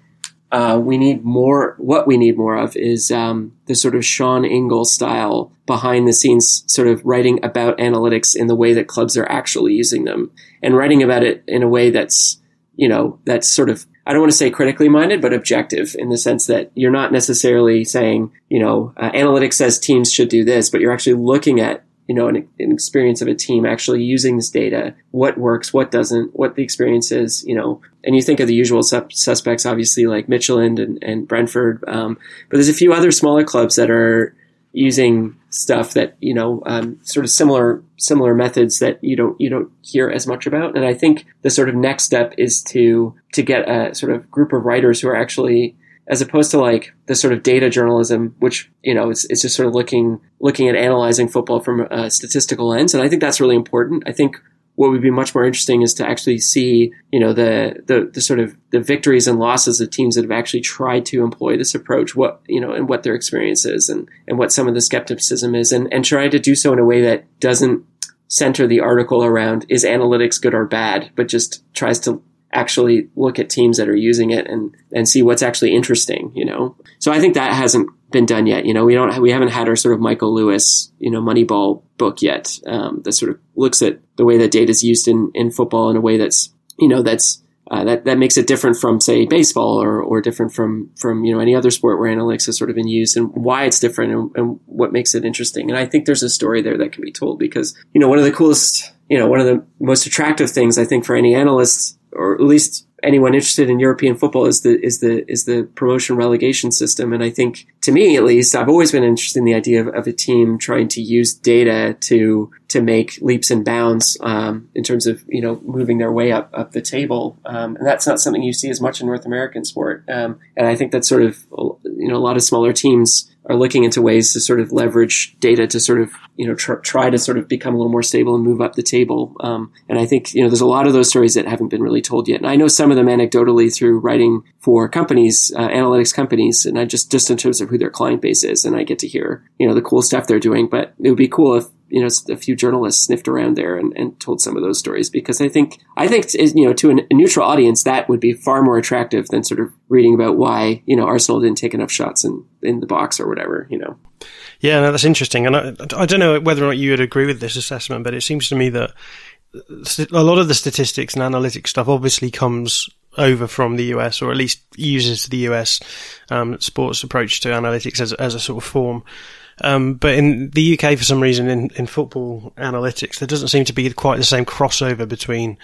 uh, we need more, what we need more of is, um, the sort of Sean Ingle style behind the scenes sort of writing about analytics in the way that clubs are actually using them and writing about it in a way that's, you know, that's sort of I don't want to say critically minded, but objective in the sense that you're not necessarily saying, you know, uh, analytics says teams should do this, but you're actually looking at, you know, an, an, experience of a team actually using this data, what works, what doesn't, what the experience is, you know, and you think of the usual su- suspects, obviously like Midtjylland and, and Brentford. Um, but there's a few other smaller clubs that are, using stuff that you know um, sort of similar similar methods that you don't you don't hear as much about. And i think the sort of next step is to to get a sort of group of writers who are actually as opposed to like the sort of data journalism which you know it's, it's just sort of looking looking at analyzing football from a statistical lens. And i think that's really important. I think what would be much more interesting is to actually see, you know, the, the, the sort of the victories and losses of teams that have actually tried to employ this approach, what, you know, and what their experience is and, and what some of the skepticism is and, and try to do so in a way that doesn't center the article around is analytics good or bad, but just tries to actually look at teams that are using it and, and see what's actually interesting, you know? So I think that hasn't been done yet. You know, we don't, we haven't had our sort of Michael Lewis, you know, Moneyball book yet, um, that sort of looks at the way that data is used in, in football in a way that's, you know, that's, uh, that, that makes it different from, say, baseball or, or different from, from, you know, any other sport where analytics has sort of been used and why it's different and, and what makes it interesting. And I think there's a story there that can be told because, you know, one of the coolest, you know, one of the most attractive things I think for any analysts or at least anyone interested in European football is the is the is the promotion relegation system. And I think to me at least, I've always been interested in the idea of, of a team trying to use data to to make leaps and bounds um, in terms of you know moving their way up up the table. Um, and that's not something you see as much in North American sport. Um, and I think that's sort of you know a lot of smaller teams are looking into ways to sort of leverage data to sort of you know tr- try to sort of become a little more stable and move up the table. Um, and I think you know there's a lot of those stories that haven't been really told yet. And I know some of them anecdotally through writing for companies, uh, analytics companies, and I just just in terms of who their client base is, and I get to hear you know the cool stuff they're doing. But it would be cool if you know a few journalists sniffed around there and, and told some of those stories because I think I think you know to a neutral audience that would be far more attractive than sort of reading about why you know Arsenal didn't take enough shots in in the box or whatever you know. Yeah, no, that's interesting, and I, I don't know whether or not you would agree with this assessment, but it seems to me that a lot of the statistics and analytics stuff obviously comes over from the US, or at least uses the US um, sports approach to analytics as, as a sort of form. Um, but in the UK, for some reason, in, in football analytics, there doesn't seem to be quite the same crossover between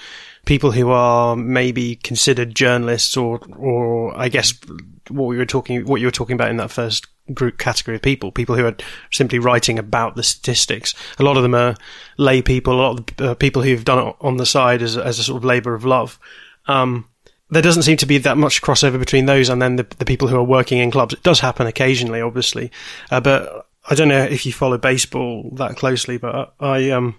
people who are maybe considered journalists or, or I guess what we were talking, what you were talking about in that first group category of people, people who are simply writing about the statistics. A lot of them are lay people, a lot of uh, people who've done it on the side as, as a sort of labor of love. Um, there doesn't seem to be that much crossover between those and then the, the people who are working in clubs. It does happen occasionally, obviously, uh, but I don't know if you follow baseball that closely, but I um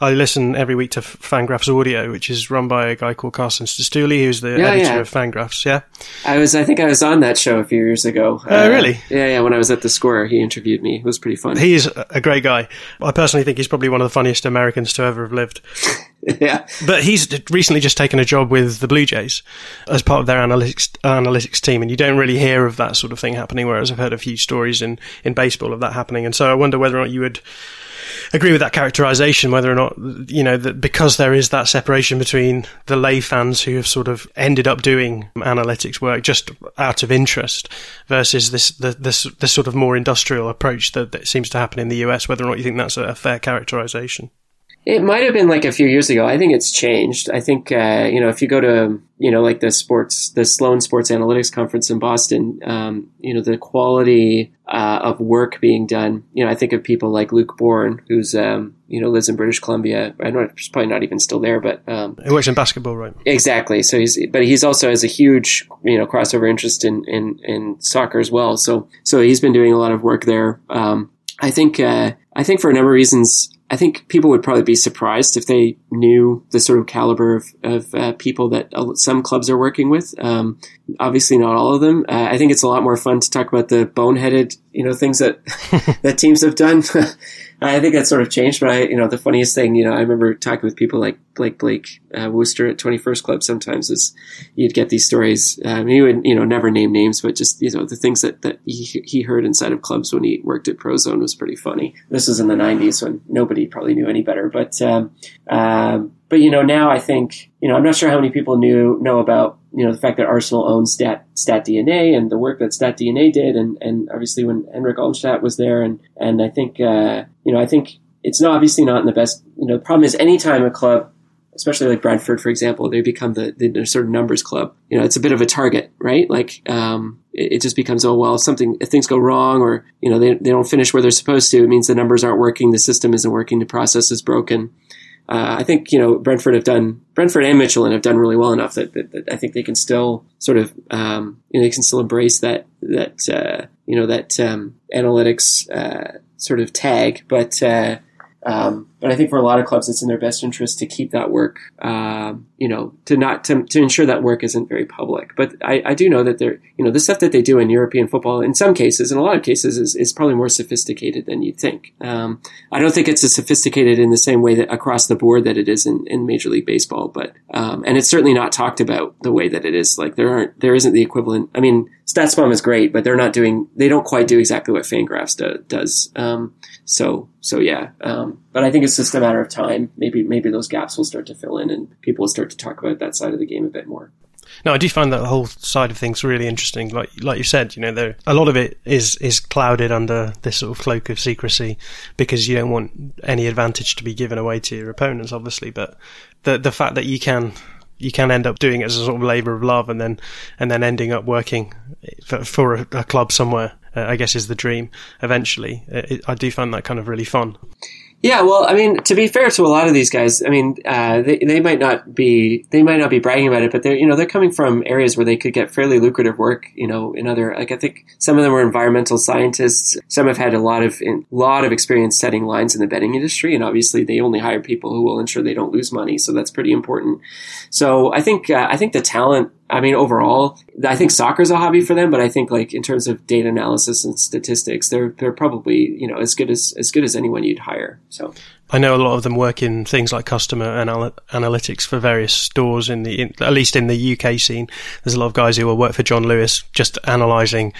I listen every week to Fangraphs Audio, which is run by a guy called Carson Cistulli, who's the yeah, editor yeah. of Fangraphs. Yeah, I was. I think I was on that show a few years ago. Oh, uh, really? Yeah, yeah. When I was at the Score, he interviewed me. It was pretty fun. He's a great guy. I personally think he's probably one of the funniest Americans to ever have lived. yeah, but he's recently just taken a job with the Blue Jays as part of their analytics analytics team, and you don't really hear of that sort of thing happening. Whereas I've heard a few stories in in baseball of that happening, and so I wonder whether or not you would agree with that characterization, whether or not, you know, that because there is that separation between the lay fans who have sort of ended up doing analytics work just out of interest versus this, the, this, this sort of more industrial approach that, that seems to happen in the US, whether or not you think that's a fair characterization. It might have been like a few years ago. I think it's changed. I think uh, you know if you go to you know like the sports the Sloan Sports Analytics Conference in Boston, um, you know the quality uh, of work being done. You know I think of people like Luke Bornn, who's um, you know lives in British Columbia. I know he's probably not even still there, but um, he works in basketball, right? Exactly. So he's but he's also has a huge you know crossover interest in in, in soccer as well. So so he's been doing a lot of work there. Um, I think uh, I think for a number of reasons I think people would probably be surprised if they knew the sort of caliber of, of uh, people that some clubs are working with. Um, obviously, not all of them. Uh, I think it's a lot more fun to talk about the boneheaded, you know, things that that teams have done. I think that's sort of changed. But I, you know, the funniest thing, you know, I remember talking with people like Blake Blake uh, Wooster at Twenty First Club. Sometimes is you'd get these stories. Um, he would, you know, never name names, but just you know the things that that he, he heard inside of clubs when he worked at Prozone was pretty funny. This was in the '90s when nobody probably knew any better. But um, um, but you know, now I think you know, I'm not sure how many people knew know about you know the fact that Arsenal owns Stat Stat DNA and the work that Stat DNA did, and and obviously when Henrik Almstedt was there, and and I think uh, you know I think it's not obviously not in the best. You know, the problem is anytime a club especially like Bradford, for example, they become the, the sort of numbers club. You know, it's a bit of a target, right? Like, um, it, it, just becomes, oh, well, if something, if things go wrong or, you know, they, they don't finish where they're supposed to, it means the numbers aren't working, the system isn't working, the process is broken uh, I think you know Brentford have done Brentford and Midtjylland have done really well enough that, that, that I think they can still sort of um, you know they can still embrace that that uh, you know that um, analytics uh, sort of tag, but uh, um, but I think for a lot of clubs, it's in their best interest to keep that work, um, you know, to not to, to ensure that work isn't very public. But I, I do know that they're, you know, the stuff that they do in European football, in some cases, in a lot of cases, is, is probably more sophisticated than you'd think. Um, I don't think it's as sophisticated in the same way that across the board that it is in, in Major League Baseball, but um, and it's certainly not talked about the way that it is. Like there aren't, there isn't the equivalent. I mean, StatsBomb is great, but they're not doing, they don't quite do exactly what Fangraphs do, does. Um, so, so yeah. Um, but I think it's just a matter of time. Maybe, maybe those gaps will start to fill in and people will start to talk about that side of the game a bit more. No, I do find that whole side of things really interesting. Like, like you said, you know, there a lot of it is is clouded under this sort of cloak of secrecy because you don't want any advantage to be given away to your opponents, obviously. But the the fact that you can you can end up doing it as a sort of labour of love, and then and then ending up working for, for a, a, club somewhere. Uh, I guess is the dream. Eventually, it, I do find that kind of really fun. Yeah, well, I mean, to be fair to a lot of these guys, I mean, uh, they, they might not be they might not be bragging about it, but they're you know they're coming from areas where they could get fairly lucrative work. You know, in other like I think some of them were environmental scientists. Some have had a lot of a lot of experience setting lines in the betting industry, and obviously they only hire people who will ensure they don't lose money. So that's pretty important. So I think uh, I think the talent I mean, overall, I think soccer's a hobby for them, but I think like in terms of data analysis and statistics, they're they're probably you know as good as as good as anyone you'd hire. So I know a lot of them work in things like customer anal- analytics for various stores in the in, at least in the UK scene. There's a lot of guys who will work for John Lewis just analysing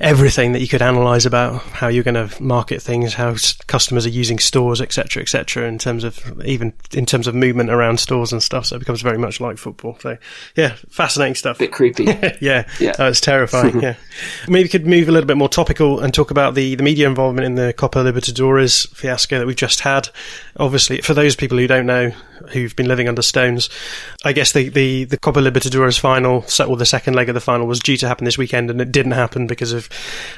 everything that you could analyze about how you're going to market things, how customers are using stores, etc., etc. in terms of even in terms of movement around stores and stuff. So it becomes very much like football. So yeah, fascinating stuff. Bit creepy. yeah, yeah, oh, it's terrifying. yeah, maybe we could move a little bit more topical and talk about the the media involvement in the Copa Libertadores fiasco that we've just had. Obviously, for those people who don't know, who've been living under stones, I guess the the the Copa Libertadores final, or the second leg of the final, was due to happen this weekend, and it didn't happen because of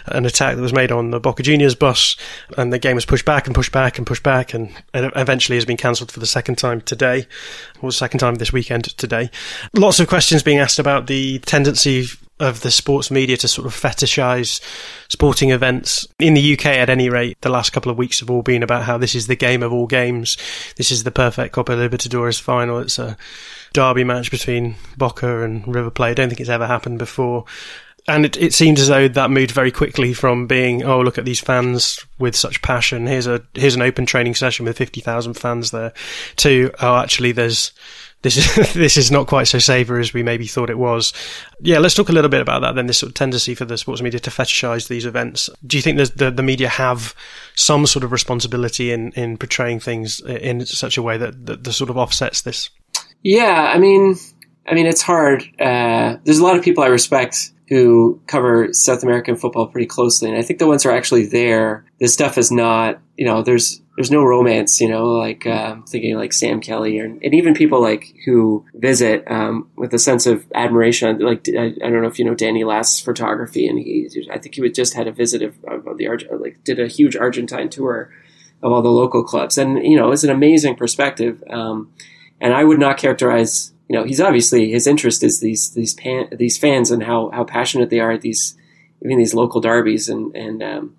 an attack that was made on the Boca Juniors bus, and the game was pushed back and pushed back and pushed back, and eventually has been cancelled for the second time today, or the second time this weekend today. Lots of questions being asked about the tendency of the sports media to sort of fetishize sporting events. In the UK, at any rate, the last couple of weeks have all been about how this is the game of all games. This is the perfect Copa Libertadores final. It's a derby match between Boca and River Plate. I don't think it's ever happened before and it, it seemed as though that moved very quickly from being oh look at these fans with such passion here's a here's an open training session with 50,000 fans there to oh actually there's this is this is not quite so savoury as we maybe thought it was. Yeah, let's talk a little bit about that. Then this sort of tendency for the sports media to fetishize these events. Do you think the the media have some sort of responsibility in in portraying things in such a way that that, that sort of offsets this? Yeah, I mean, I mean it's hard. Uh, there's a lot of people I respect who cover South American football pretty closely, and I think the ones who are actually there, this stuff is not, you know, there's there's no romance, you know, like uh, thinking like Sam Kelly, or, and even people like who visit um, with a sense of admiration. Like I, I, don't know if you know Danny Last's photography, and he, I think he just had a visit of, of the like did a huge Argentine tour of all the local clubs, and you know, it's an amazing perspective. Um, and I would not characterize you know, he's obviously his interest is these these pan, these fans and how how passionate they are at these even these local derbies and and um,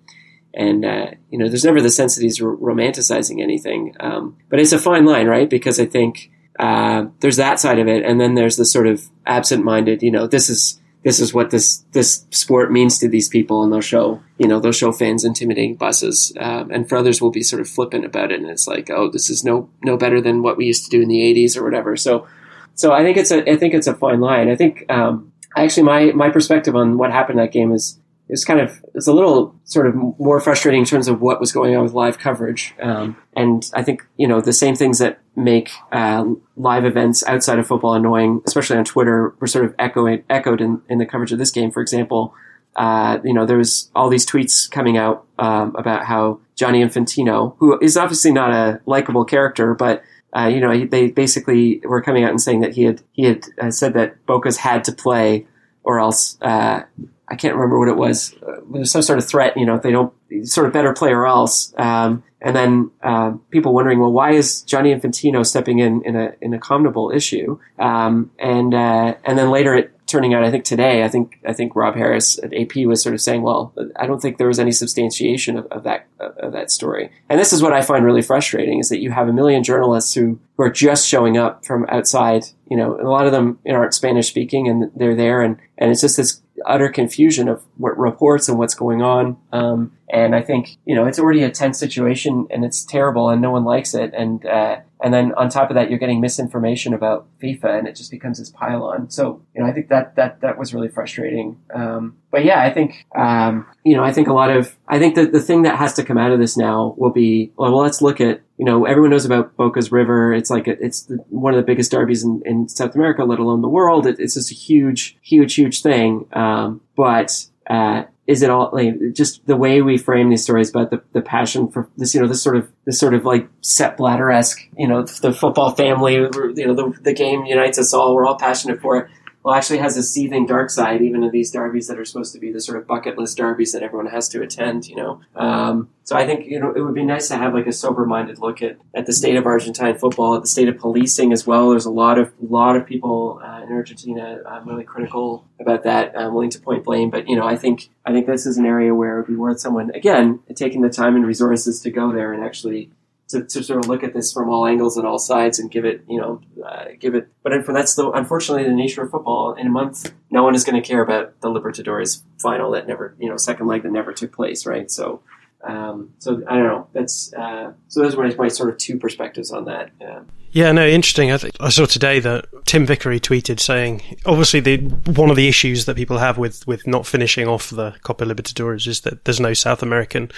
and uh, you know, there's never the sense that he's romanticizing anything. Um, but it's a fine line, right? Because I think uh, there's that side of it, and then there's the sort of absent-minded. You know, this is this is what this this sport means to these people, and they'll show you know they'll show fans intimidating buses, um, and for others will be sort of flippant about it, and it's like, oh, this is no no better than what we used to do in the '80s or whatever. So so I think it's a I think it's a fine line. I think um, actually my my perspective on what happened in that game is is kind of it's a little sort of more frustrating in terms of what was going on with live coverage. Um, and I think you know the same things that make uh, live events outside of football annoying, especially on Twitter, were sort of echoed echoed in, in the coverage of this game. For example, uh, you know there was all these tweets coming out um, about how Gianni Infantino, who is obviously not a likable character, but uh, you know, they basically were coming out and saying that he had he had uh, said that Boca's had to play, or else uh, I can't remember what it was. Uh, there some sort of threat. You know, if they don't sort of better play or else. Um, and then uh, people wondering, well, why is Gianni Infantino stepping in in a in a CONMEBOL issue? Um, and uh, and then later it turning out, I think today, I think I think Rob Harris at AP was sort of saying, well, I don't think there was any substantiation of, of that of that story. And this is what I find really frustrating: is that you have a million journalists who who are just showing up from outside. You know, a lot of them aren't Spanish speaking, and they're there, and and it's just this utter confusion of what reports and what's going on. Um, and I think you know it's already a tense situation, and it's terrible, and no one likes it. And uh, and then on top of that, you're getting misinformation about FIFA, and it just becomes this pile-on. So you know, I think that that that was really frustrating. Um, but yeah, I think um, you know, I think a lot of I think that the thing that has to come out of this now will be well let's look at you know, everyone knows about Boca's River. It's like a, it's the, one of the biggest derbies in, in, South America, let alone the world. It, it's just a huge, huge, huge thing. Um, but uh, is it all like just the way we frame these stories about the, the passion for this, you know, this sort of, this sort of like Sepp Blatter esque, you know, the football family, you know, the, the game unites us all. We're all passionate for it. Well, actually has a seething dark side, even in these derbies that are supposed to be the sort of bucket list derbies that everyone has to attend, you know. Um, so I think, you know, it would be nice to have like a sober minded look at, at the state of Argentine football, at the state of policing as well. There's a lot of, lot of people uh, in Argentina um, really critical about that, um, willing to point blame. But, you know, I think, I think this is an area where it would be worth someone, again, taking the time and resources to go there and actually to, to sort of look at this from all angles and all sides and give it, you know, uh, give it. But that's the unfortunately the nature of football. In a month, no one is going to care about the Libertadores final that never, you know, second leg that never took place, right? So, um, so I don't know. That's uh, so those are my sort of two perspectives on that. Yeah. Yeah, no, interesting. I, th- I saw today that Tim Vickery tweeted saying, obviously, the one of the issues that people have with, with not finishing off the Copa Libertadores is that there's no South American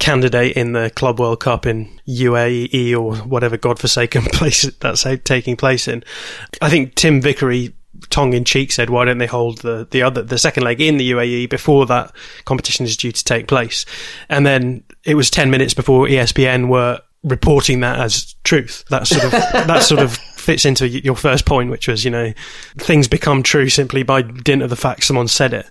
candidate in the Club World Cup in UAE or whatever godforsaken place that's taking place in. I think Tim Vickery tongue in cheek said, "Why don't they hold the the other the second leg in the UAE before that competition is due to take place?" And then it was ten minutes before ESPN were reporting that as truth. That sort of that sort of fits into your first point, which was you know things become true simply by dint of the fact someone said it.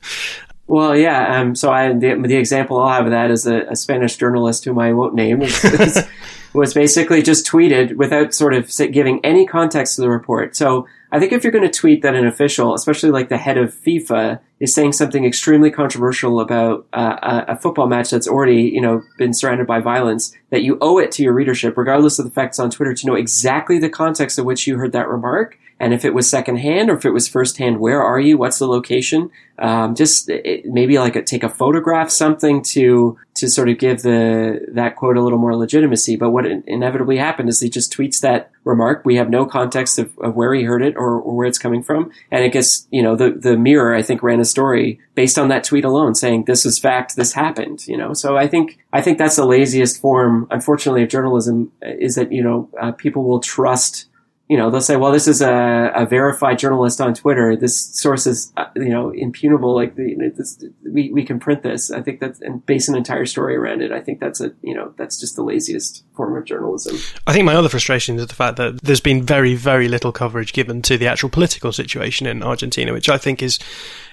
Well, yeah. Um, so I the, the, example I'll have of that is a, a Spanish journalist whom I won't name was basically just tweeted without sort of giving any context to the report. So I think if you're going to tweet that an official, especially like the head of FIFA, is saying something extremely controversial about uh, a football match that's already, you know, been surrounded by violence, that you owe it to your readership, regardless of the facts on Twitter, to know exactly the context in which you heard that remark and if it was secondhand or if it was firsthand, where are you? What's the location? Um, just it, maybe like a, take a photograph, something to to sort of give the that quote a little more legitimacy. But what inevitably happened is he just tweets that remark. We have no context of, of where he heard it or, or, where it's coming from, and it gets you know the the Mirror I think ran a story based on that tweet alone, saying this is fact, this happened. You know, so I think I think that's the laziest form, unfortunately, of journalism is that you know uh, people will trust you know, they'll say, well, this is a, a verified journalist on Twitter. This source is, uh, you know, impugnable. Like, the, this, we, we can print this. I think that's, and base an entire story around it. I think that's a, you know, that's just the laziest form of journalism. I think my other frustration is the fact that there's been very, very little coverage given to the actual political situation in Argentina, which I think is,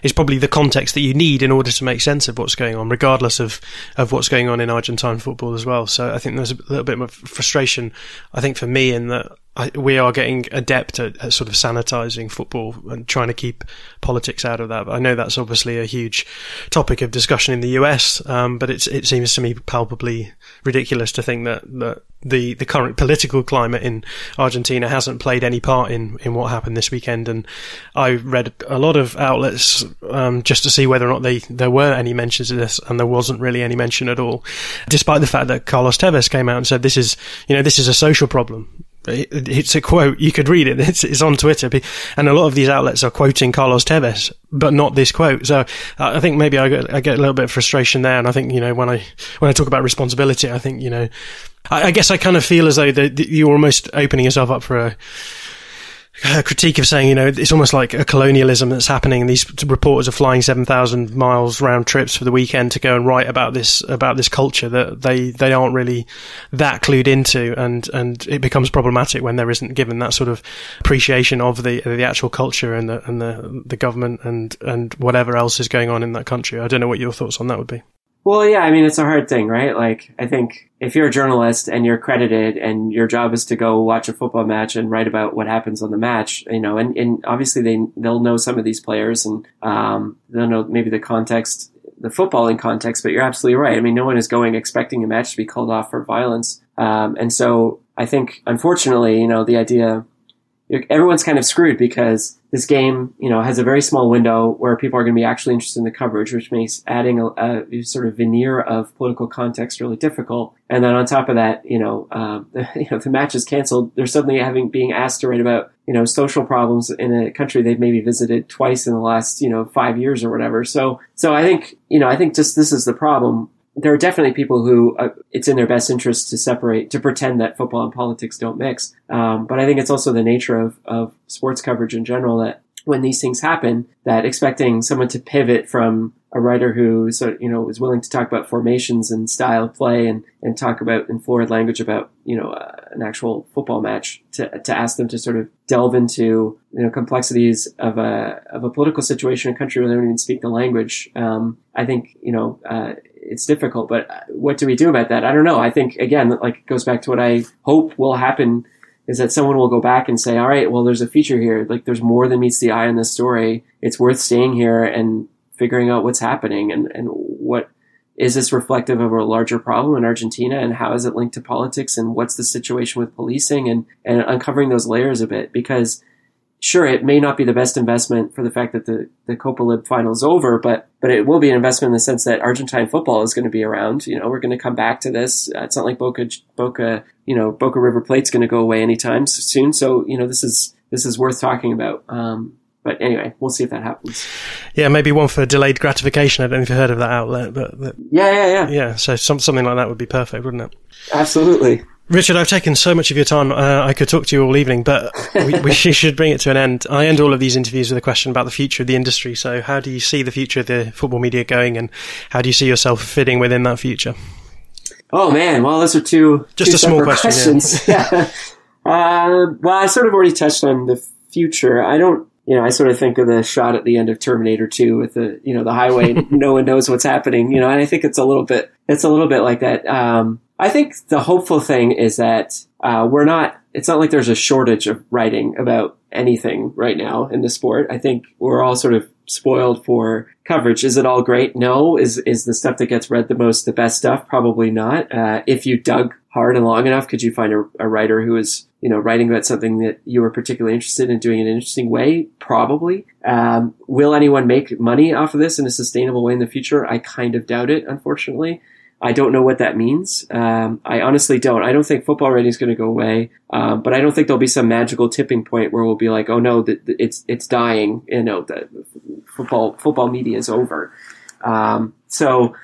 is probably the context that you need in order to make sense of what's going on, regardless of, of what's going on in Argentine football as well. So I think there's a little bit of frustration, I think, for me in that We are getting adept at, at, sort of sanitizing football and trying to keep politics out of that. But I know that's obviously a huge topic of discussion in the US, um, but it seems to me palpably ridiculous to think that, that the, the current political climate in Argentina hasn't played any part in, in what happened this weekend. And I read a lot of outlets um, just to see whether or not they there were any mentions of this, and there wasn't really any mention at all, despite the fact that Carlos Tevez came out and said this is you know this is a social problem it's a quote. You could read it. It's, it's, on Twitter, and a lot of these outlets are quoting Carlos Tevez, but not this quote. So I think maybe I get, I get a little bit of frustration there. And I think you know when I when I talk about responsibility, I think you know, I, I guess I kind of feel as though you're almost opening yourself up for a critique of saying, you know, it's almost like a colonialism that's happening. These reporters are flying seven thousand miles round trips for the weekend to go and write about this about this culture that they they aren't really that clued into, and and it becomes problematic when there isn't given that sort of appreciation of the the actual culture and the and the the government and and whatever else is going on in that country. I don't know what your thoughts on that would be. Well, yeah, I mean, it's a hard thing, right? Like, I think if you're a journalist and you're credited and your job is to go watch a football match and write about what happens on the match, you know, and, and obviously they, they'll know some of these players and, um, they'll know maybe the context, the footballing context, but you're absolutely right. I mean, no one is going expecting a match to be called off for violence. Um, and so I think, unfortunately, you know, the idea everyone's kind of screwed because this game, you know, has a very small window where people are going to be actually interested in the coverage, which makes adding a, a sort of veneer of political context really difficult. And then on top of that, you know, um, you know, the match is canceled. They're suddenly having being asked to write about, you know, social problems in a country they've maybe visited twice in the last, you know, five years or whatever. So, so I think, you know, I think just this is the problem there are definitely people who uh, it's in their best interest to separate, to pretend that football and politics don't mix. Um, but I think it's also the nature of, of sports coverage in general that when these things happen that expecting someone to pivot from a writer who so you know is willing to talk about formations and style of play and and talk about in florid language about you know uh, an actual football match to to ask them to sort of delve into you know complexities of a of a political situation in a country where they don't even speak the language. Um, I think you know. Uh, it's difficult, but uh, what do we do about that? I don't know. I think again, like it goes back to what I hope will happen is that someone will go back and say, all right, well, there's a feature here. Like there's more than meets the eye in this story. It's worth staying here and figuring out what's happening and, and what is this reflective of a larger problem in Argentina and how is it linked to politics and what's the situation with policing and, and uncovering those layers a bit because sure, it may not be the best investment for the fact that the, the Copa Lib final is over, but, but it will be an investment in the sense that Argentine football is going to be around. You know, we're going to come back to this. Uh, it's not like Boca, Boca, you know, Boca River Plate's going to go away anytime soon. So, you know, this is, this is worth talking about. Um, but anyway, we'll see if that happens. Yeah, maybe one for delayed gratification. I don't know if you heard of that outlet, but, but yeah, yeah, yeah, yeah. So some, something like that would be perfect, wouldn't it? Absolutely. Richard, I've taken so much of your time. Uh, I could talk to you all evening, but we, we, should bring it to an end. I end all of these interviews with a question about the future of the industry. So, how do you see the future of the football media going, and how do you see yourself fitting within that future? Oh man, well, those are two just two a small question. Questions. Yeah. yeah. Uh, well, I sort of already touched on the future. I don't you know, I sort of think of the shot at the end of Terminator 2 with the, you know, the highway, no one knows what's happening, you know, and I think it's a little bit, it's a little bit like that. Um, I think the hopeful thing is that, uh, we're not, it's not like there's a shortage of writing about anything right now in the sport. I think we're all sort of spoiled for coverage. Is it all great? No. Is, is the stuff that gets read the most the best stuff? Probably not. Uh, if you dug hard and long enough, could you find a, a writer who is you know, writing about something that you were particularly interested in doing in an interesting way? Probably. Um, will anyone make money off of this in a sustainable way in the future? I kind of doubt it, unfortunately. I don't know what that means. Um, I honestly don't. I don't think football writing is going to go away, um, but I don't think there'll be some magical tipping point where we'll be like, "Oh no, th- th- it's it's dying." You know, the football football media is over. Um, so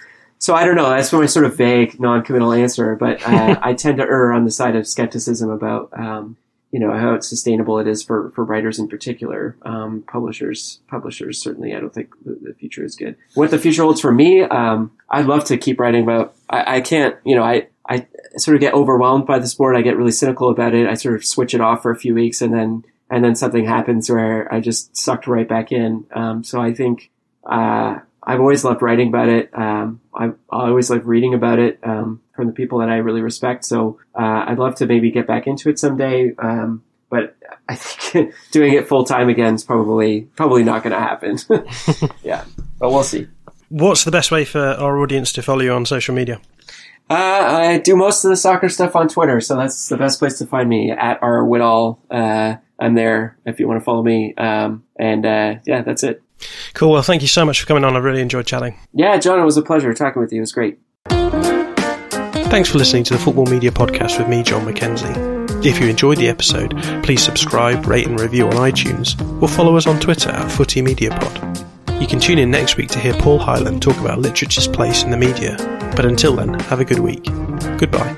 so I don't know. That's my sort of vague, non-committal answer, but uh, I tend to err on the side of skepticism about, um, you know, how sustainable it is for, for writers in particular. Um, publishers, publishers certainly. I don't think the, the, future is good. What the future holds for me, um, I'd love to keep writing about. I, I can't, you know, I I sort of get overwhelmed by the sport. I get really cynical about it. I sort of switch it off for a few weeks, and then and then something happens where I just sucked right back in. Um, so I think. Uh, I've always loved writing about it. Um, I, always like reading about it um, from the people that I really respect. So uh, I'd love to maybe get back into it someday. Um, but I think doing it full time again is probably probably not going to happen. yeah, but we'll see. What's the best way for our audience to follow you on social media? Uh, I do most of the soccer stuff on Twitter, so that's the best place to find me at our Whittall. Uh, I'm there if you want to follow me. Um, and uh, yeah, that's it. Cool. Well, thank you so much for coming on. I really enjoyed chatting. Yeah, Jon, it was a pleasure talking with you. It was great. Thanks for listening to the Football Media Podcast with me, Jon Mackenzie. If you enjoyed the episode, please subscribe, rate, and review on iTunes, or follow us on Twitter at Footy Media Pod. You can tune in next week to hear Paul Hyland talk about literature's place in the media. But until then, have a good week. Goodbye.